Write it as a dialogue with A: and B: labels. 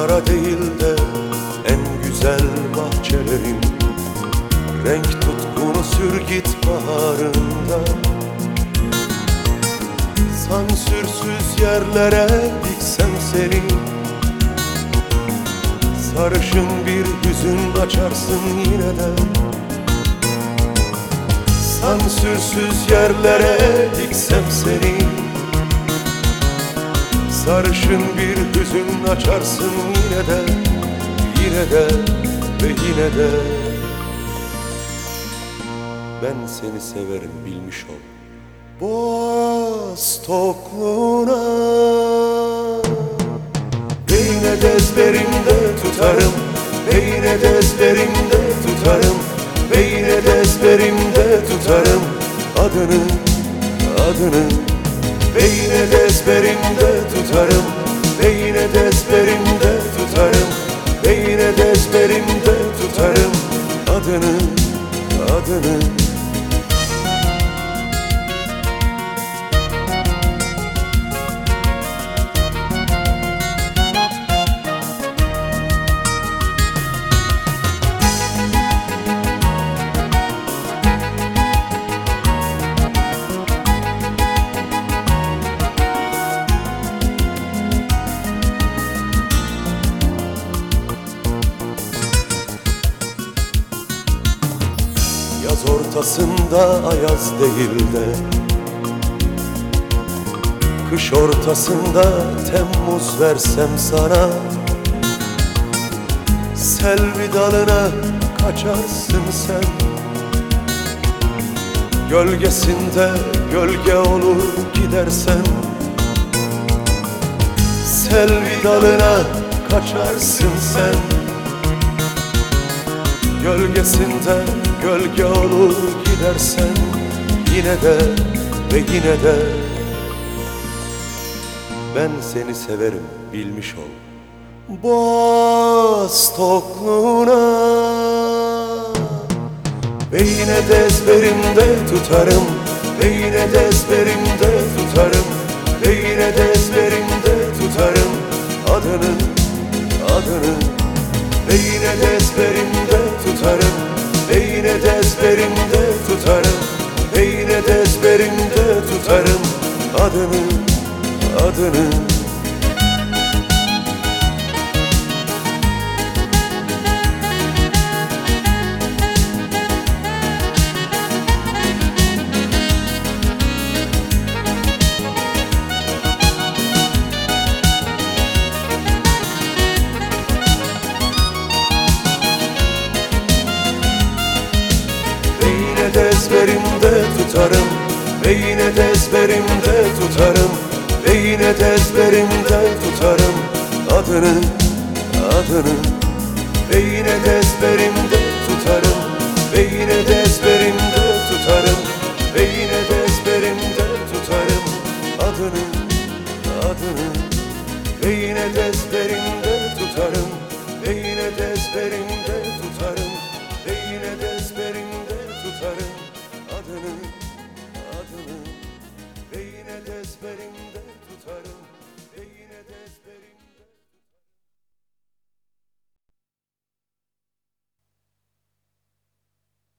A: Manzara değil de en güzel bahçelerin Renk tutkunu sür git baharında. Sansürsüz yerlere diksem seni. Sarışın bir yüzün açarsın yine de. Sansürsüz yerlere diksem seni. Sarışın bir hüzün açarsın yine de Yine de ve yine de. Ben seni severim bilmiş ol. Boğaz tokluğuna. Ve yine de ezberimde tutarım Ve yine de ezberimde tutarım Ve yine de ezberimde tutarım Adını, adını Ve yine de ezberimde tutarım Ve yine de ezberimde tutarım Ve yine de ezberimde tutarım. Adını, adını Yaz ortasında ayaz değil de. Kış ortasında Temmuz versem sana. Selvi dalına kaçarsın sen. Gölgesinde gölge olur gidersen. Selvi dalına kaçarsın sen Gölgesinde gölge olur gidersen Yine de ve yine de Ben seni severim bilmiş ol. Boğaz tokluğuna Ve yine de ezberimde tutarım Ve yine de ezberimde ezberimde tutarım. Ve yine de ezberimde tutarım. Adını, adını tutarım Ve yine de ezberimde tutarım Ve yine de ezberimde tutarım Adını, adını. Ve yine de ezberimde tutarım Ve yine de ezberimde tutarım Ve yine de ezberimde tutarım Adını, adını. Ve yine de ezberimde tutarım Ve yine de ezberimde tutarım